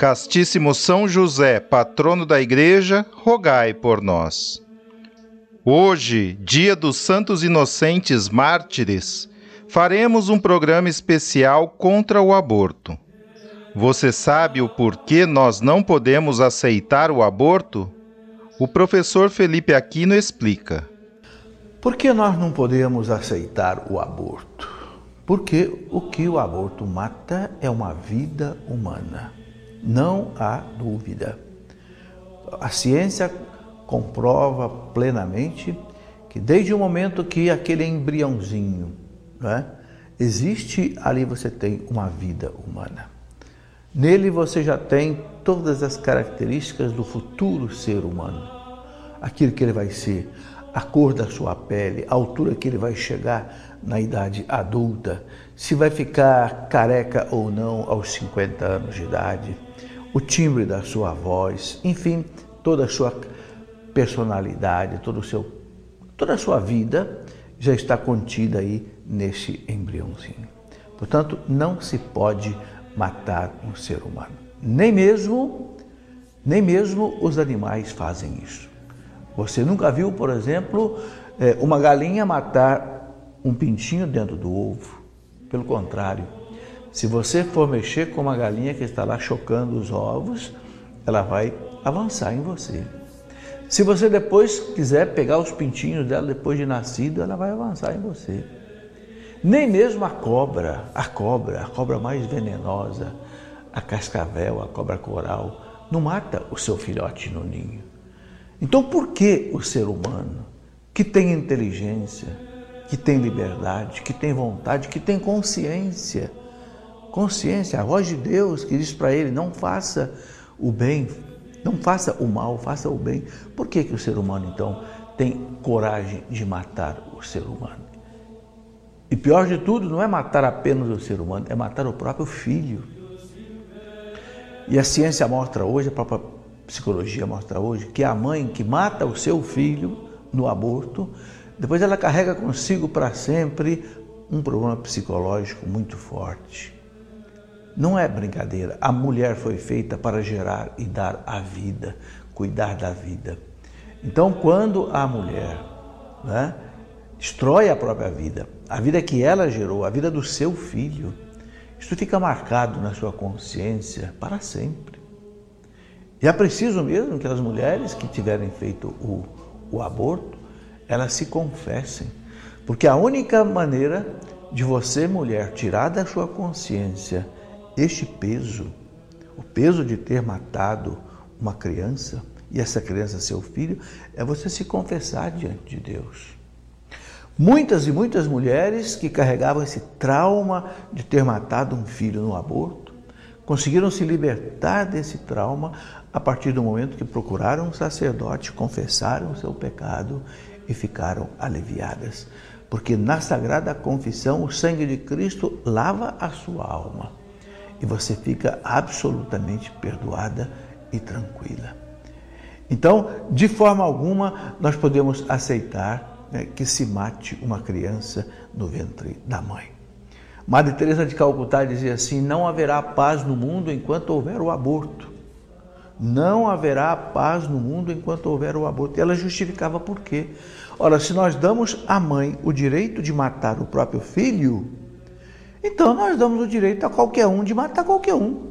Castíssimo São José, patrono da Igreja, rogai por nós. Hoje, dia dos Santos Inocentes Mártires, faremos um programa especial contra o aborto. Você sabe o porquê nós não podemos aceitar o aborto? O professor Felipe Aquino explica. Por que nós não podemos aceitar o aborto? Porque o que o aborto mata é uma vida humana. Não há dúvida. A ciência comprova plenamente que desde o momento que aquele embriãozinho, né, existe, ali você tem uma vida humana. Nele você já tem todas as características do futuro ser humano. Aquilo que ele vai ser, a cor da sua pele, a altura que ele vai chegar na idade adulta, se vai ficar careca ou não aos 50 anos de idade, o timbre da sua voz, enfim, toda a sua personalidade, todo o seu, toda a sua vida já está contida aí nesse embriãozinho. Portanto, não se pode matar um ser humano. Nem mesmo, nem mesmo os animais fazem isso. Você nunca viu, por exemplo, é, uma galinha matar um pintinho dentro do ovo. Pelo contrário, se você for mexer com uma galinha que está lá chocando os ovos, ela vai avançar em você. Se você depois quiser pegar os pintinhos dela depois de nascido, ela vai avançar em você. Nem mesmo a cobra, a cobra, a cobra mais venenosa, a cascavel, a cobra coral, não mata o seu filhote no ninho. Então por que o ser humano, que tem inteligência, que tem liberdade, que tem vontade, que tem consciência, consciência, a voz de Deus que diz para ele: não faça o bem, não faça o mal, faça o bem. Por que, que o ser humano, então, tem coragem de matar o ser humano? E pior de tudo, não é matar apenas o ser humano, é matar o próprio filho. E a ciência mostra hoje, a própria psicologia mostra hoje, que a mãe que mata o seu filho no aborto, depois ela carrega consigo para sempre um problema psicológico muito forte. Não é brincadeira. A mulher foi feita para gerar e dar a vida, cuidar da vida. Então, quando a mulher né, destrói a própria vida, a vida que ela gerou, a vida do seu filho, isso fica marcado na sua consciência para sempre. E é preciso mesmo que as mulheres que tiverem feito o, o aborto, elas se confessem. Porque a única maneira de você, mulher, tirar da sua consciência este peso, o peso de ter matado uma criança e essa criança seu filho, é você se confessar diante de Deus. Muitas e muitas mulheres que carregavam esse trauma de ter matado um filho no aborto, conseguiram se libertar desse trauma a partir do momento que procuraram um sacerdote, confessaram o seu pecado e ficaram aliviadas. Porque na Sagrada Confissão o sangue de Cristo lava a sua alma e você fica absolutamente perdoada e tranquila. Então, de forma alguma, nós podemos aceitar né, que se mate uma criança no ventre da mãe. Madre Teresa de Calcutá dizia assim: não haverá paz no mundo enquanto houver o aborto. Não haverá paz no mundo enquanto houver o aborto. E ela justificava por quê? Ora, se nós damos à mãe o direito de matar o próprio filho, então nós damos o direito a qualquer um de matar qualquer um.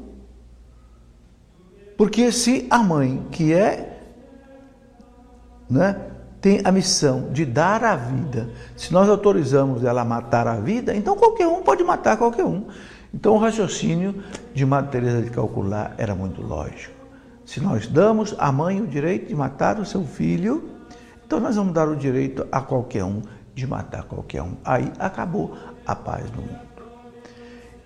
Porque se a mãe, que é né, tem a missão de dar a vida. Se nós autorizamos ela a matar a vida, então qualquer um pode matar qualquer um. Então o raciocínio de Madre Teresa de Calcular era muito lógico. Se nós damos à mãe o direito de matar o seu filho, então nós vamos dar o direito a qualquer um de matar qualquer um. Aí acabou a paz no mundo.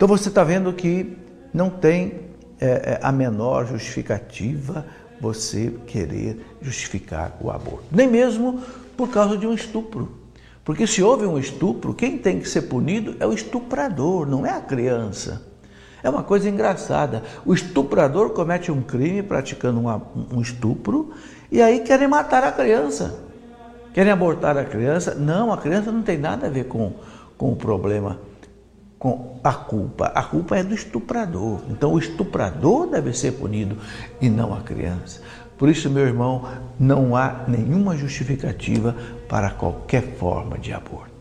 Então você está vendo que não tem é, é, a menor justificativa você querer justificar o aborto, nem mesmo por causa de um estupro. Porque se houve um estupro, quem tem que ser punido é o estuprador, não é a criança. É uma coisa engraçada. O estuprador comete um crime praticando um estupro e aí querem matar a criança. Querem abortar a criança? Não, a criança não tem nada a ver com, com o problema, com a culpa. A culpa é do estuprador. Então o estuprador deve ser punido e não a criança. Por isso, meu irmão, não há nenhuma justificativa para qualquer forma de aborto.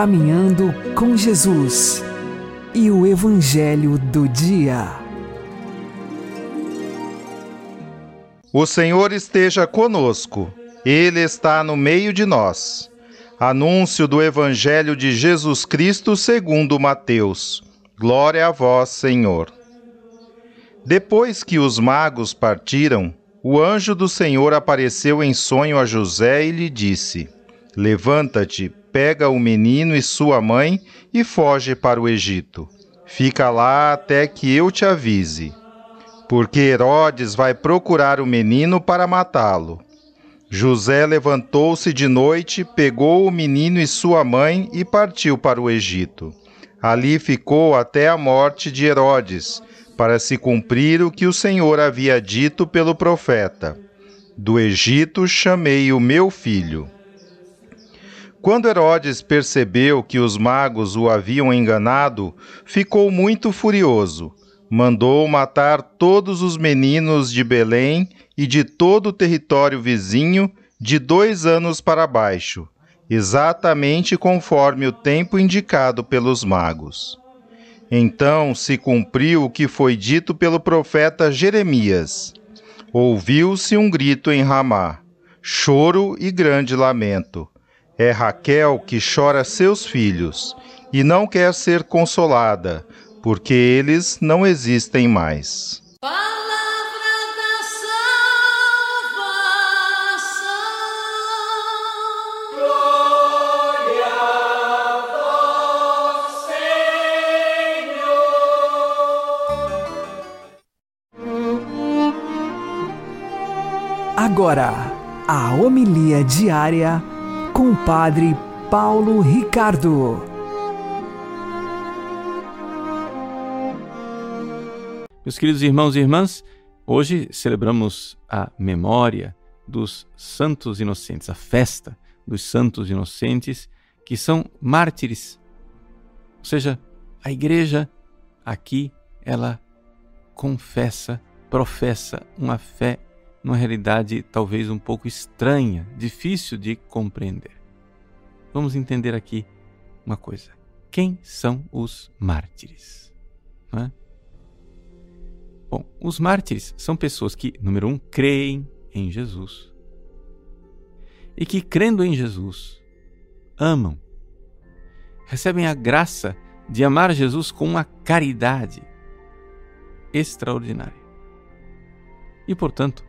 Caminhando com Jesus e o Evangelho do Dia. O Senhor esteja conosco, Ele está no meio de nós. Anúncio do Evangelho de Jesus Cristo segundo Mateus. Glória a vós, Senhor. Depois que os magos partiram, o anjo do Senhor apareceu em sonho a José e lhe disse: Levanta-te, pega o menino e sua mãe e foge para o Egito. Fica lá até que eu te avise. Porque Herodes vai procurar o menino para matá-lo. José levantou-se de noite, pegou o menino e sua mãe e partiu para o Egito. Ali ficou até a morte de Herodes, para se cumprir o que o Senhor havia dito pelo profeta: Do Egito chamei o meu filho. Quando Herodes percebeu que os magos o haviam enganado, ficou muito furioso. Mandou matar todos os meninos de Belém e de todo o território vizinho, de dois anos para baixo, exatamente conforme o tempo indicado pelos magos. Então se cumpriu o que foi dito pelo profeta Jeremias. Ouviu-se um grito em Ramá, choro e grande lamento é Raquel que chora seus filhos e não quer ser consolada, porque eles não existem mais. Agora, a homilia diária com o Padre Paulo Ricardo. Meus queridos irmãos e irmãs, hoje celebramos a memória dos santos inocentes, a festa dos santos inocentes que são mártires. Ou seja, a igreja aqui ela confessa, professa uma fé numa realidade talvez um pouco estranha, difícil de compreender. Vamos entender aqui uma coisa. Quem são os mártires? É? Bom, os mártires são pessoas que, número um, creem em Jesus e que, crendo em Jesus, amam, recebem a graça de amar Jesus com uma caridade extraordinária. E, portanto,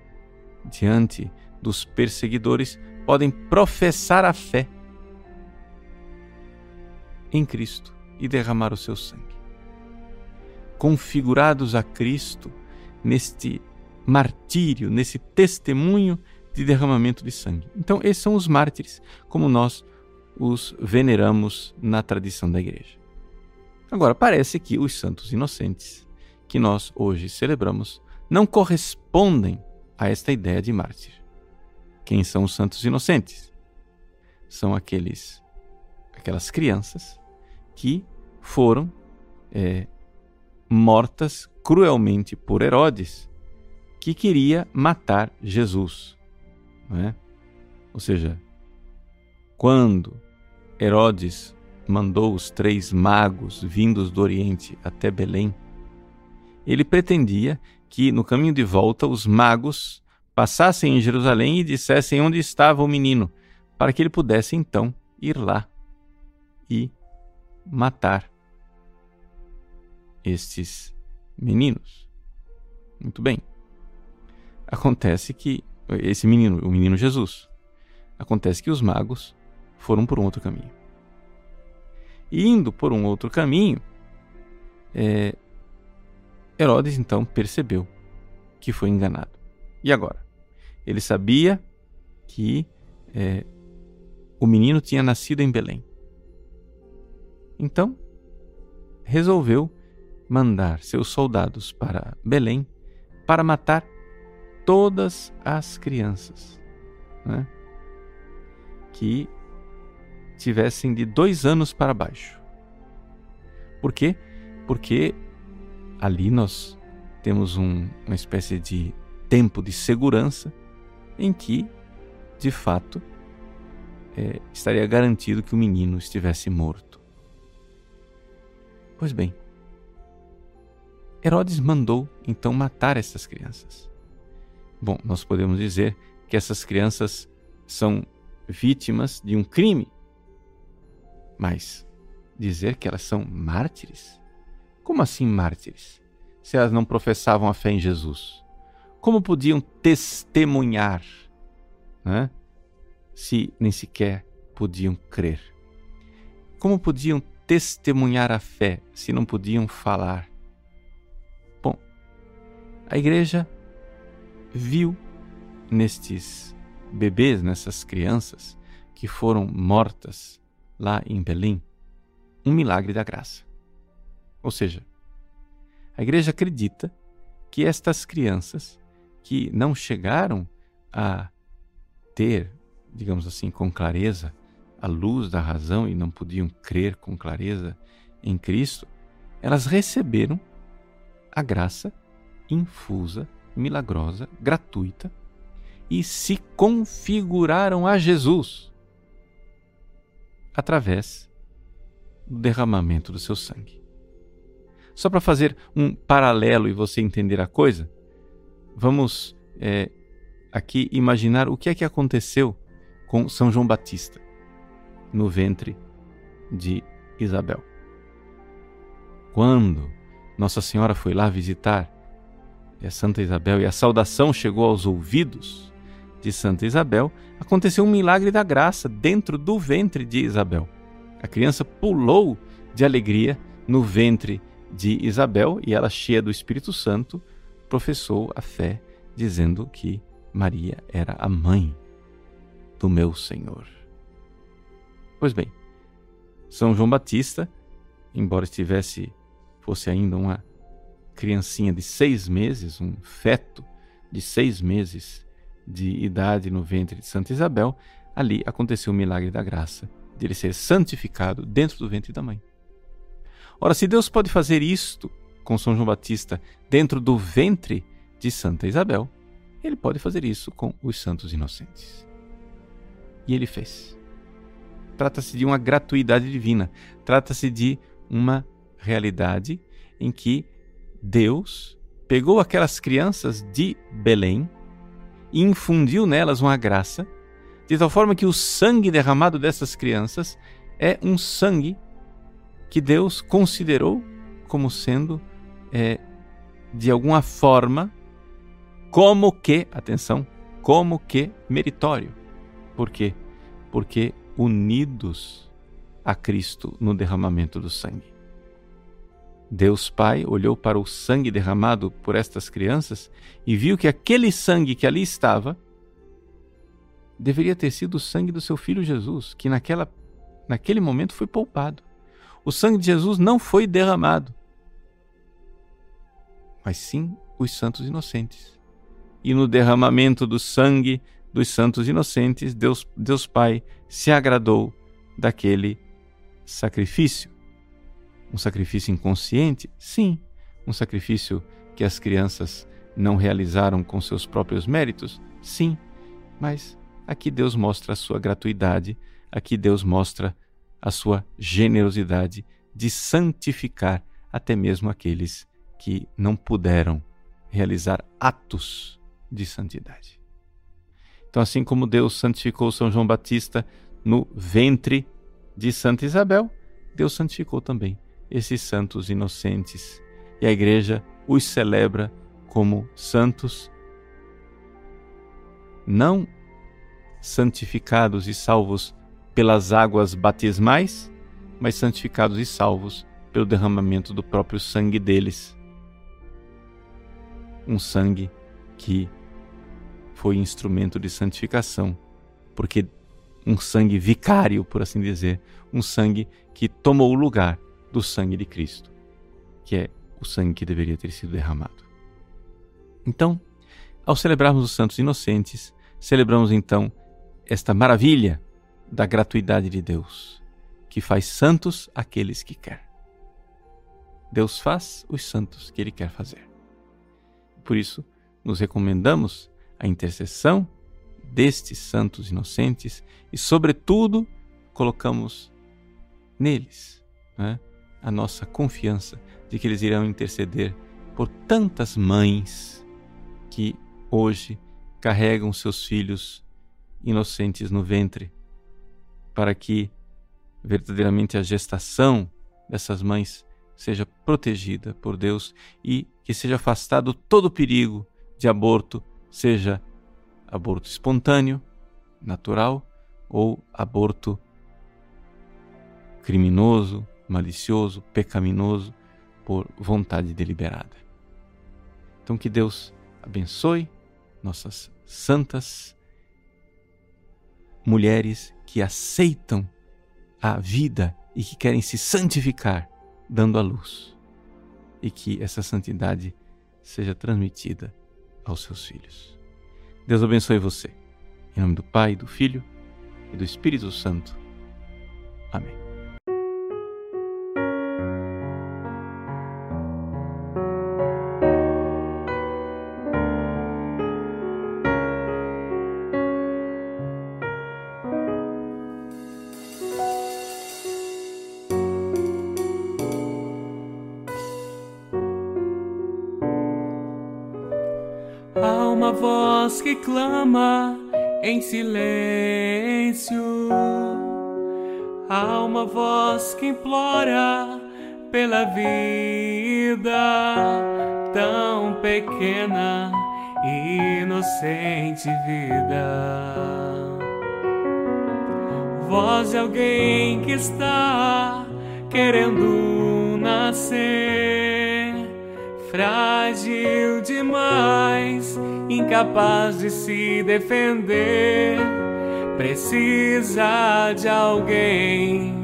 diante dos perseguidores, podem professar a fé em Cristo e derramar o seu sangue. Configurados a Cristo neste martírio, nesse testemunho de derramamento de sangue. Então, esses são os mártires, como nós os veneramos na tradição da igreja. Agora, parece que os santos inocentes, que nós hoje celebramos, não correspondem a esta ideia de mártir. Quem são os santos inocentes? São aqueles, aquelas crianças que foram é, mortas cruelmente por Herodes, que queria matar Jesus. É? Ou seja, quando Herodes mandou os três magos vindos do Oriente até Belém, ele pretendia que, no caminho de volta, os magos passassem em Jerusalém e dissessem onde estava o menino, para que ele pudesse então ir lá e matar estes meninos. Muito bem. Acontece que esse menino, o menino Jesus, acontece que os magos foram por um outro caminho. E indo por um outro caminho, é, Herodes então percebeu que foi enganado. E agora? Ele sabia que é, o menino tinha nascido em Belém. Então, resolveu mandar seus soldados para Belém para matar todas as crianças né, que tivessem de dois anos para baixo. Por quê? Porque ali nós temos um, uma espécie de tempo de segurança em que, de fato, é, estaria garantido que o menino estivesse morto. Pois bem, Herodes mandou então matar essas crianças. Bom, nós podemos dizer que essas crianças são vítimas de um crime, mas dizer que elas são mártires? Como assim mártires? Se elas não professavam a fé em Jesus? Como podiam testemunhar né? se nem sequer podiam crer? Como podiam testemunhar a fé se não podiam falar? Bom, a igreja viu nestes bebês, nessas crianças que foram mortas lá em Belém, um milagre da graça. Ou seja, a igreja acredita que estas crianças que não chegaram a ter, digamos assim, com clareza a luz da razão e não podiam crer com clareza em Cristo, elas receberam a graça infusa, milagrosa, gratuita e se configuraram a Jesus através do derramamento do seu sangue. Só para fazer um paralelo e você entender a coisa, vamos é, aqui imaginar o que é que aconteceu com São João Batista no ventre de Isabel. Quando Nossa Senhora foi lá visitar a Santa Isabel e a saudação chegou aos ouvidos de Santa Isabel, aconteceu um milagre da graça dentro do ventre de Isabel. A criança pulou de alegria no ventre de Isabel e ela, cheia do Espírito Santo, professou a fé, dizendo que Maria era a mãe do meu Senhor. Pois bem, São João Batista, embora estivesse, fosse ainda uma criancinha de seis meses, um feto de seis meses, de idade no ventre de Santa Isabel, ali aconteceu o milagre da graça, de ele ser santificado dentro do ventre da mãe. Ora, se Deus pode fazer isto com São João Batista dentro do ventre de Santa Isabel, ele pode fazer isso com os santos inocentes. E ele fez. Trata-se de uma gratuidade divina, trata-se de uma realidade em que Deus pegou aquelas crianças de Belém e infundiu nelas uma graça, de tal forma que o sangue derramado dessas crianças é um sangue que Deus considerou como sendo, é, de alguma forma, como que, atenção, como que meritório. Por quê? Porque unidos a Cristo no derramamento do sangue. Deus Pai olhou para o sangue derramado por estas crianças e viu que aquele sangue que ali estava deveria ter sido o sangue do seu filho Jesus, que naquela, naquele momento foi poupado. O sangue de Jesus não foi derramado, mas sim os santos inocentes. E no derramamento do sangue dos santos inocentes, Deus, Deus Pai se agradou daquele sacrifício. Um sacrifício inconsciente? Sim. Um sacrifício que as crianças não realizaram com seus próprios méritos? Sim. Mas aqui Deus mostra a sua gratuidade, aqui Deus mostra a sua generosidade de santificar até mesmo aqueles que não puderam realizar atos de santidade. Então, assim como Deus santificou São João Batista no ventre de Santa Isabel, Deus santificou também esses santos inocentes. E a igreja os celebra como santos, não santificados e salvos pelas águas batismais, mas santificados e salvos pelo derramamento do próprio sangue deles. Um sangue que foi instrumento de santificação, porque um sangue vicário, por assim dizer, um sangue que tomou o lugar do sangue de Cristo, que é o sangue que deveria ter sido derramado. Então, ao celebrarmos os santos inocentes, celebramos então esta maravilha da gratuidade de Deus, que faz santos aqueles que quer. Deus faz os santos que Ele quer fazer. Por isso, nos recomendamos a intercessão destes santos inocentes e, sobretudo, colocamos neles né, a nossa confiança de que eles irão interceder por tantas mães que hoje carregam seus filhos inocentes no ventre, para que verdadeiramente a gestação dessas mães seja protegida por Deus e que seja afastado todo o perigo de aborto, seja aborto espontâneo, natural ou aborto criminoso, malicioso, pecaminoso por vontade deliberada. Então que Deus abençoe nossas santas mulheres que aceitam a vida e que querem se santificar dando a luz. E que essa santidade seja transmitida aos seus filhos. Deus abençoe você. Em nome do Pai, do Filho e do Espírito Santo. Amém. Voz que clama em silêncio. Há uma voz que implora pela vida tão pequena e inocente vida. Voz de alguém que está querendo nascer, frágil demais incapaz de se defender, precisa de alguém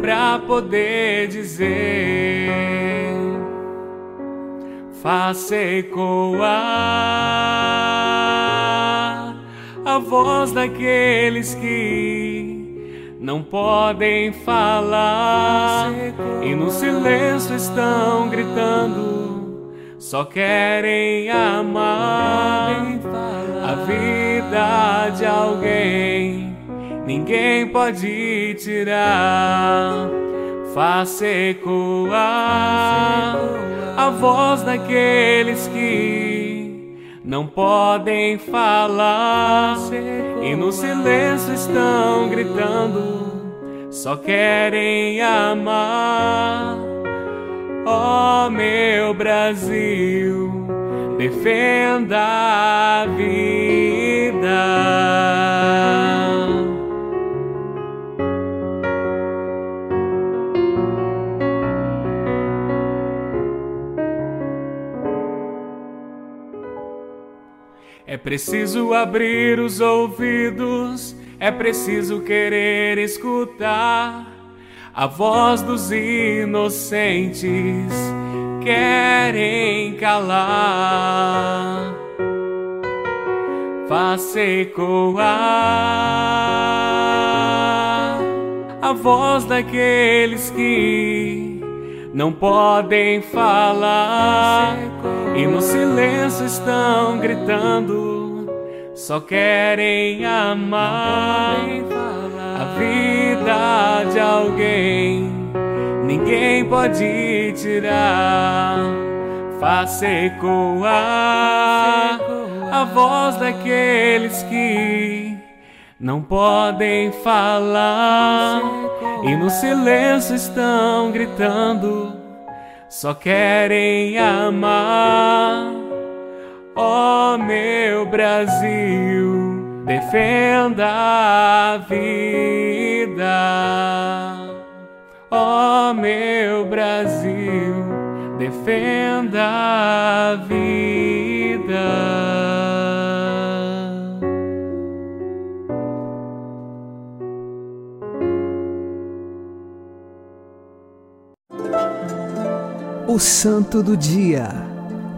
para poder dizer: Faça ecoar a voz daqueles que não podem falar. E no silêncio estão gritando só querem amar a vida de alguém. Ninguém pode tirar. Faça ecoar a voz daqueles que não podem falar e no silêncio estão gritando. Só querem amar ó oh, meu Brasil, defenda a vida. É preciso abrir os ouvidos, é preciso querer escutar a voz dos inocentes querem calar. Faça ecoar a voz daqueles que não podem falar. E no silêncio estão gritando, só querem amar. A vida de alguém, ninguém pode tirar. Faça ecoar a voz daqueles que não podem falar e no silêncio estão gritando, só querem amar. Oh, meu Brasil defenda a vida. Ó oh, meu Brasil, defenda a vida. O Santo do Dia,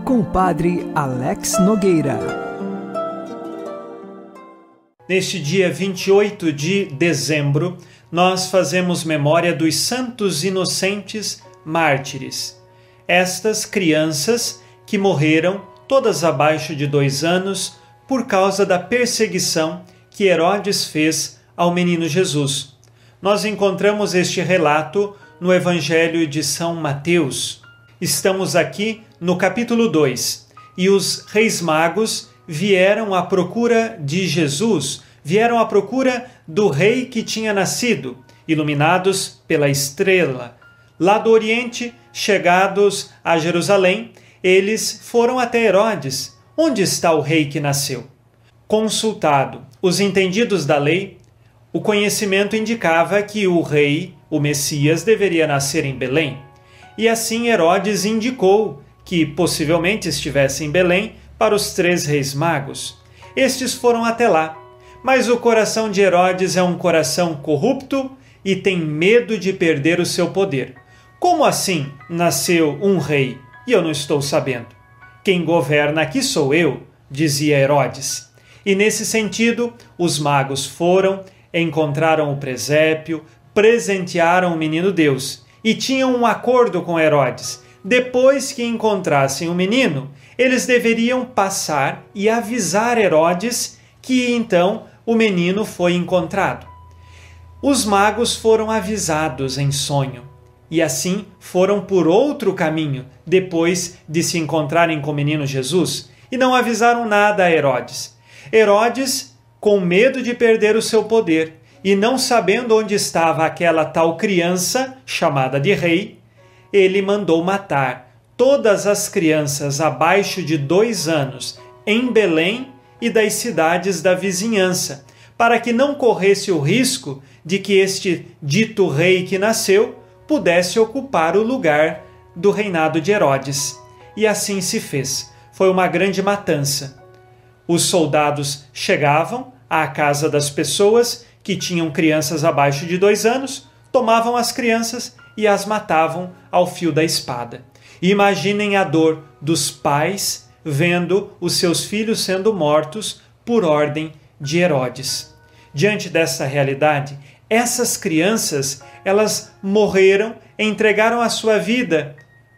com o Padre Alex Nogueira. Neste dia 28 de dezembro, nós fazemos memória dos santos inocentes mártires. Estas crianças que morreram, todas abaixo de dois anos, por causa da perseguição que Herodes fez ao menino Jesus. Nós encontramos este relato no Evangelho de São Mateus. Estamos aqui no capítulo 2 e os reis magos vieram à procura de Jesus, vieram à procura do rei que tinha nascido, iluminados pela estrela. Lá do Oriente, chegados a Jerusalém, eles foram até Herodes. Onde está o rei que nasceu? Consultado os entendidos da lei, o conhecimento indicava que o rei, o Messias, deveria nascer em Belém. E assim Herodes indicou que possivelmente estivesse em Belém para os três reis magos. Estes foram até lá, mas o coração de Herodes é um coração corrupto e tem medo de perder o seu poder. Como assim nasceu um rei e eu não estou sabendo? Quem governa aqui sou eu, dizia Herodes. E nesse sentido, os magos foram, encontraram o presépio, presentearam o menino Deus e tinham um acordo com Herodes. Depois que encontrassem o menino, eles deveriam passar e avisar Herodes que então o menino foi encontrado. Os magos foram avisados em sonho e assim foram por outro caminho depois de se encontrarem com o menino Jesus e não avisaram nada a Herodes. Herodes, com medo de perder o seu poder e não sabendo onde estava aquela tal criança chamada de rei, ele mandou matar todas as crianças abaixo de dois anos em Belém e das cidades da vizinhança, para que não corresse o risco de que este dito rei que nasceu pudesse ocupar o lugar do reinado de Herodes. E assim se fez. Foi uma grande matança. Os soldados chegavam à casa das pessoas que tinham crianças abaixo de dois anos, tomavam as crianças e as matavam ao fio da espada. Imaginem a dor dos pais vendo os seus filhos sendo mortos por ordem de Herodes. Diante dessa realidade, essas crianças, elas morreram, entregaram a sua vida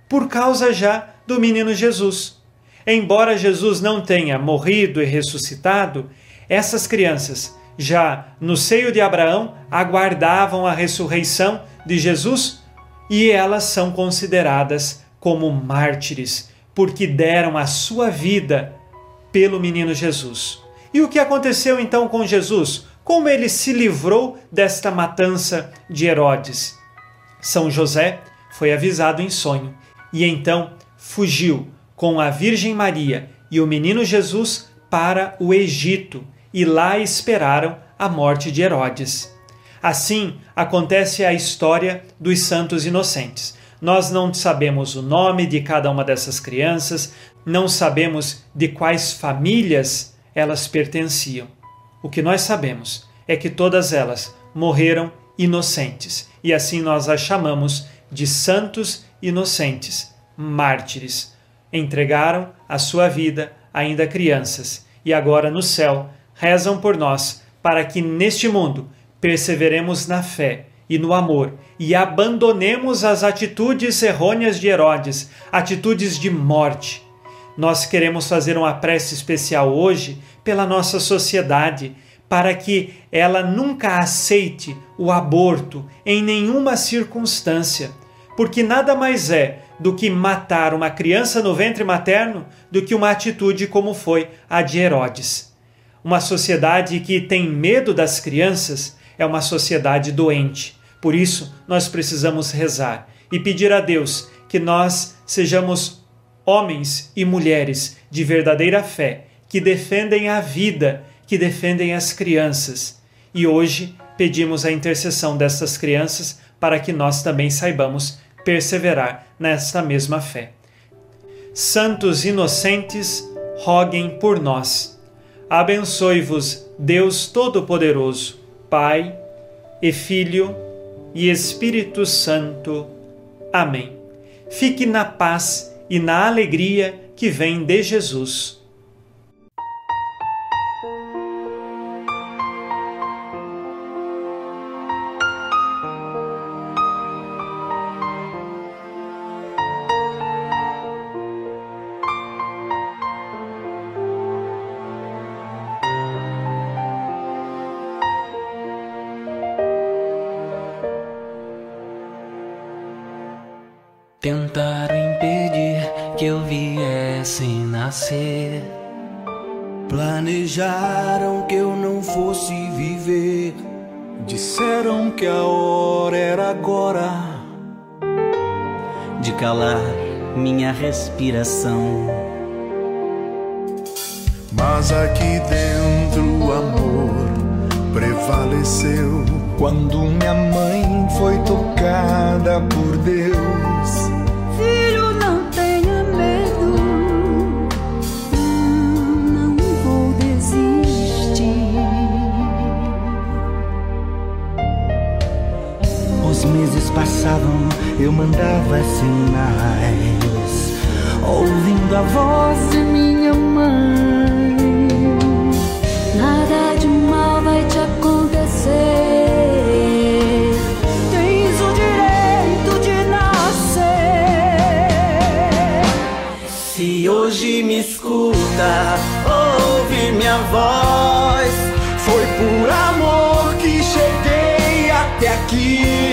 por causa já do menino Jesus. Embora Jesus não tenha morrido e ressuscitado, essas crianças, já no seio de Abraão, aguardavam a ressurreição de Jesus e elas são consideradas como mártires, porque deram a sua vida pelo menino Jesus. E o que aconteceu então com Jesus? Como ele se livrou desta matança de Herodes? São José foi avisado em sonho e então fugiu com a Virgem Maria e o menino Jesus para o Egito e lá esperaram a morte de Herodes. Assim acontece a história dos santos inocentes. Nós não sabemos o nome de cada uma dessas crianças, não sabemos de quais famílias elas pertenciam. O que nós sabemos é que todas elas morreram inocentes e assim nós as chamamos de santos inocentes, mártires. Entregaram a sua vida ainda crianças e agora no céu rezam por nós para que neste mundo perseveremos na fé e no amor e abandonemos as atitudes errôneas de Herodes, atitudes de morte. Nós queremos fazer uma prece especial hoje pela nossa sociedade, para que ela nunca aceite o aborto em nenhuma circunstância, porque nada mais é do que matar uma criança no ventre materno do que uma atitude como foi a de Herodes. Uma sociedade que tem medo das crianças é uma sociedade doente. Por isso, nós precisamos rezar e pedir a Deus que nós sejamos homens e mulheres de verdadeira fé, que defendem a vida, que defendem as crianças. E hoje pedimos a intercessão dessas crianças para que nós também saibamos perseverar nesta mesma fé. Santos inocentes, roguem por nós. Abençoe-vos, Deus Todo-Poderoso, Pai e Filho e Espírito Santo. Amém. Fique na paz e na alegria que vem de Jesus. De calar minha respiração. Mas aqui dentro o amor prevaleceu. Quando minha mãe foi tocada por Deus. Filho, não tenha medo. Não vou desistir. Os meses passavam, eu mandava sinais, ouvindo a voz de minha mãe. Nada de mal vai te acontecer. Tens o direito de nascer. Se hoje me escuta, ouve minha voz. Foi por amor que cheguei até aqui.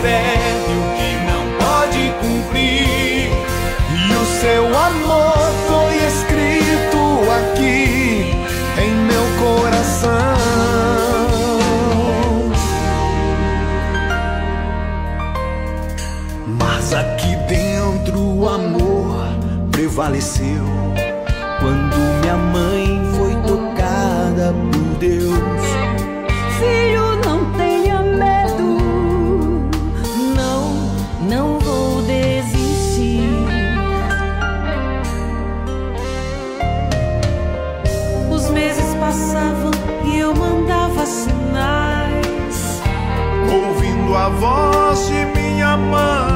Deus não escreve o que não pode cumprir. E o seu amor foi escrito aqui em meu coração. Mas aqui dentro o amor prevaleceu. Quando minha mãe foi tocada por Deus. Filho, voz de minha mãe.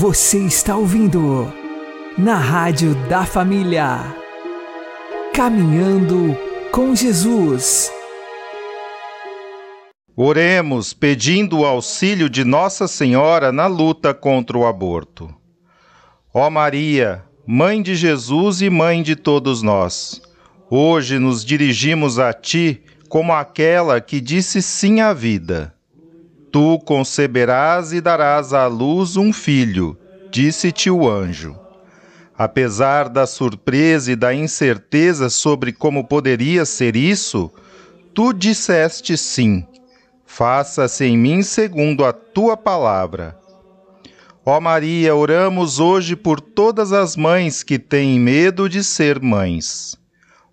Você está ouvindo na Rádio da Família. Caminhando com Jesus. Oremos pedindo o auxílio de Nossa Senhora na luta contra o aborto. Ó Maria, Mãe de Jesus e Mãe de todos nós, hoje nos dirigimos a Ti como aquela que disse sim à vida. Tu conceberás e darás à luz um filho, disse-te o anjo. Apesar da surpresa e da incerteza sobre como poderia ser isso, tu disseste sim. Faça-se em mim segundo a tua palavra. Ó Maria, oramos hoje por todas as mães que têm medo de ser mães.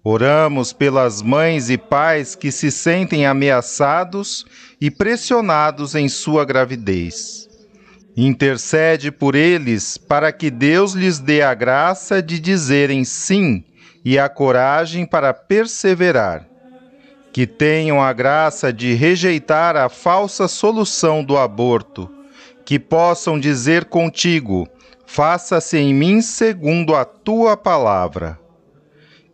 Oramos pelas mães e pais que se sentem ameaçados e pressionados em sua gravidez. Intercede por eles para que Deus lhes dê a graça de dizerem sim e a coragem para perseverar. Que tenham a graça de rejeitar a falsa solução do aborto. Que possam dizer contigo: faça-se em mim segundo a tua palavra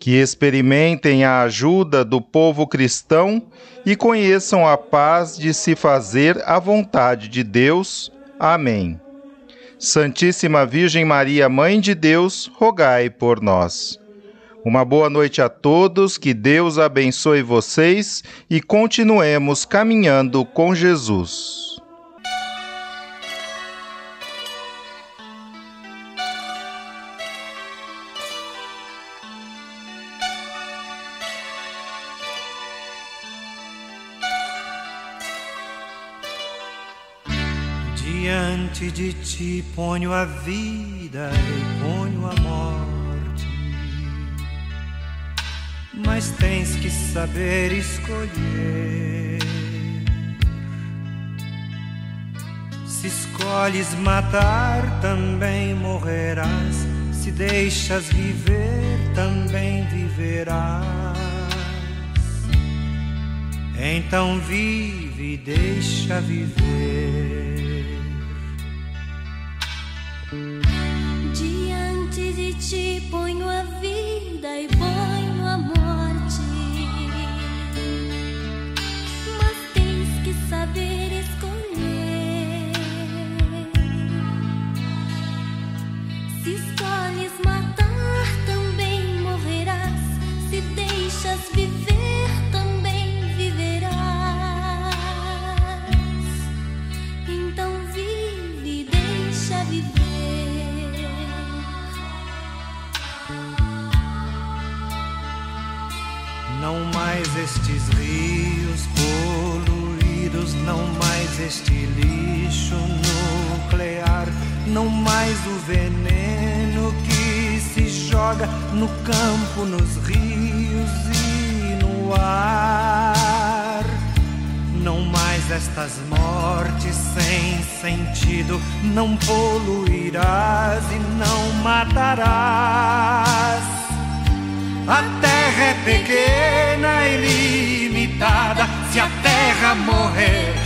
que experimentem a ajuda do povo cristão e conheçam a paz de se fazer a vontade de Deus. Amém. Santíssima Virgem Maria, Mãe de Deus, rogai por nós. Uma boa noite a todos, que Deus abençoe vocês e continuemos caminhando com Jesus. Diante de ti ponho a vida e ponho a morte. Mas tens que saber escolher. Se escolhes matar, também morrerás. Se deixas viver, também viverás. Então vive e deixa viver. Estes rios poluídos, não mais este lixo nuclear, não mais o veneno que se joga no campo, nos rios e no ar. Não mais estas mortes sem sentido, não poluirás e não matarás. Terra morrer,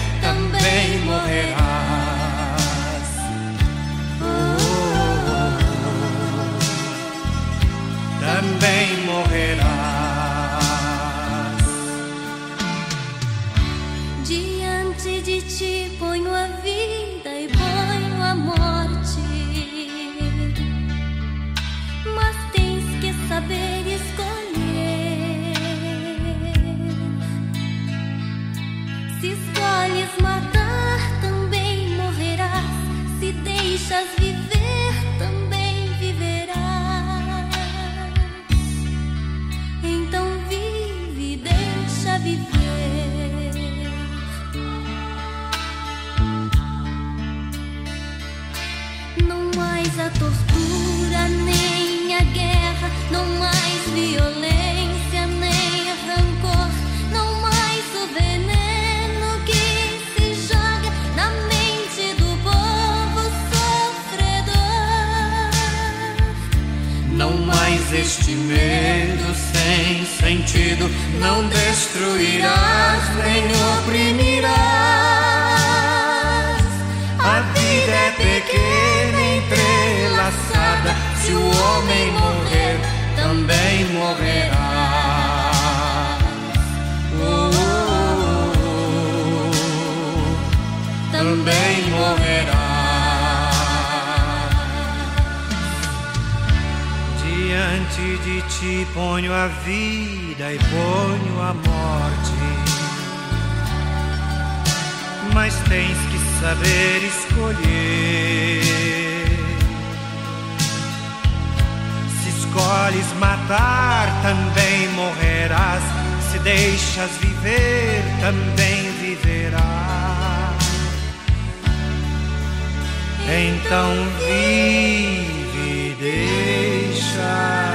este medo sem sentido, não destruirás nem oprimirás. A vida é pequena, entrelaçada. Se o homem morrer, também morrerá. De ti ponho a vida e ponho a morte. mas tens que saber escolher. Se escolhes matar, também morrerás. Se deixas viver, também viverás. Então vive, deixa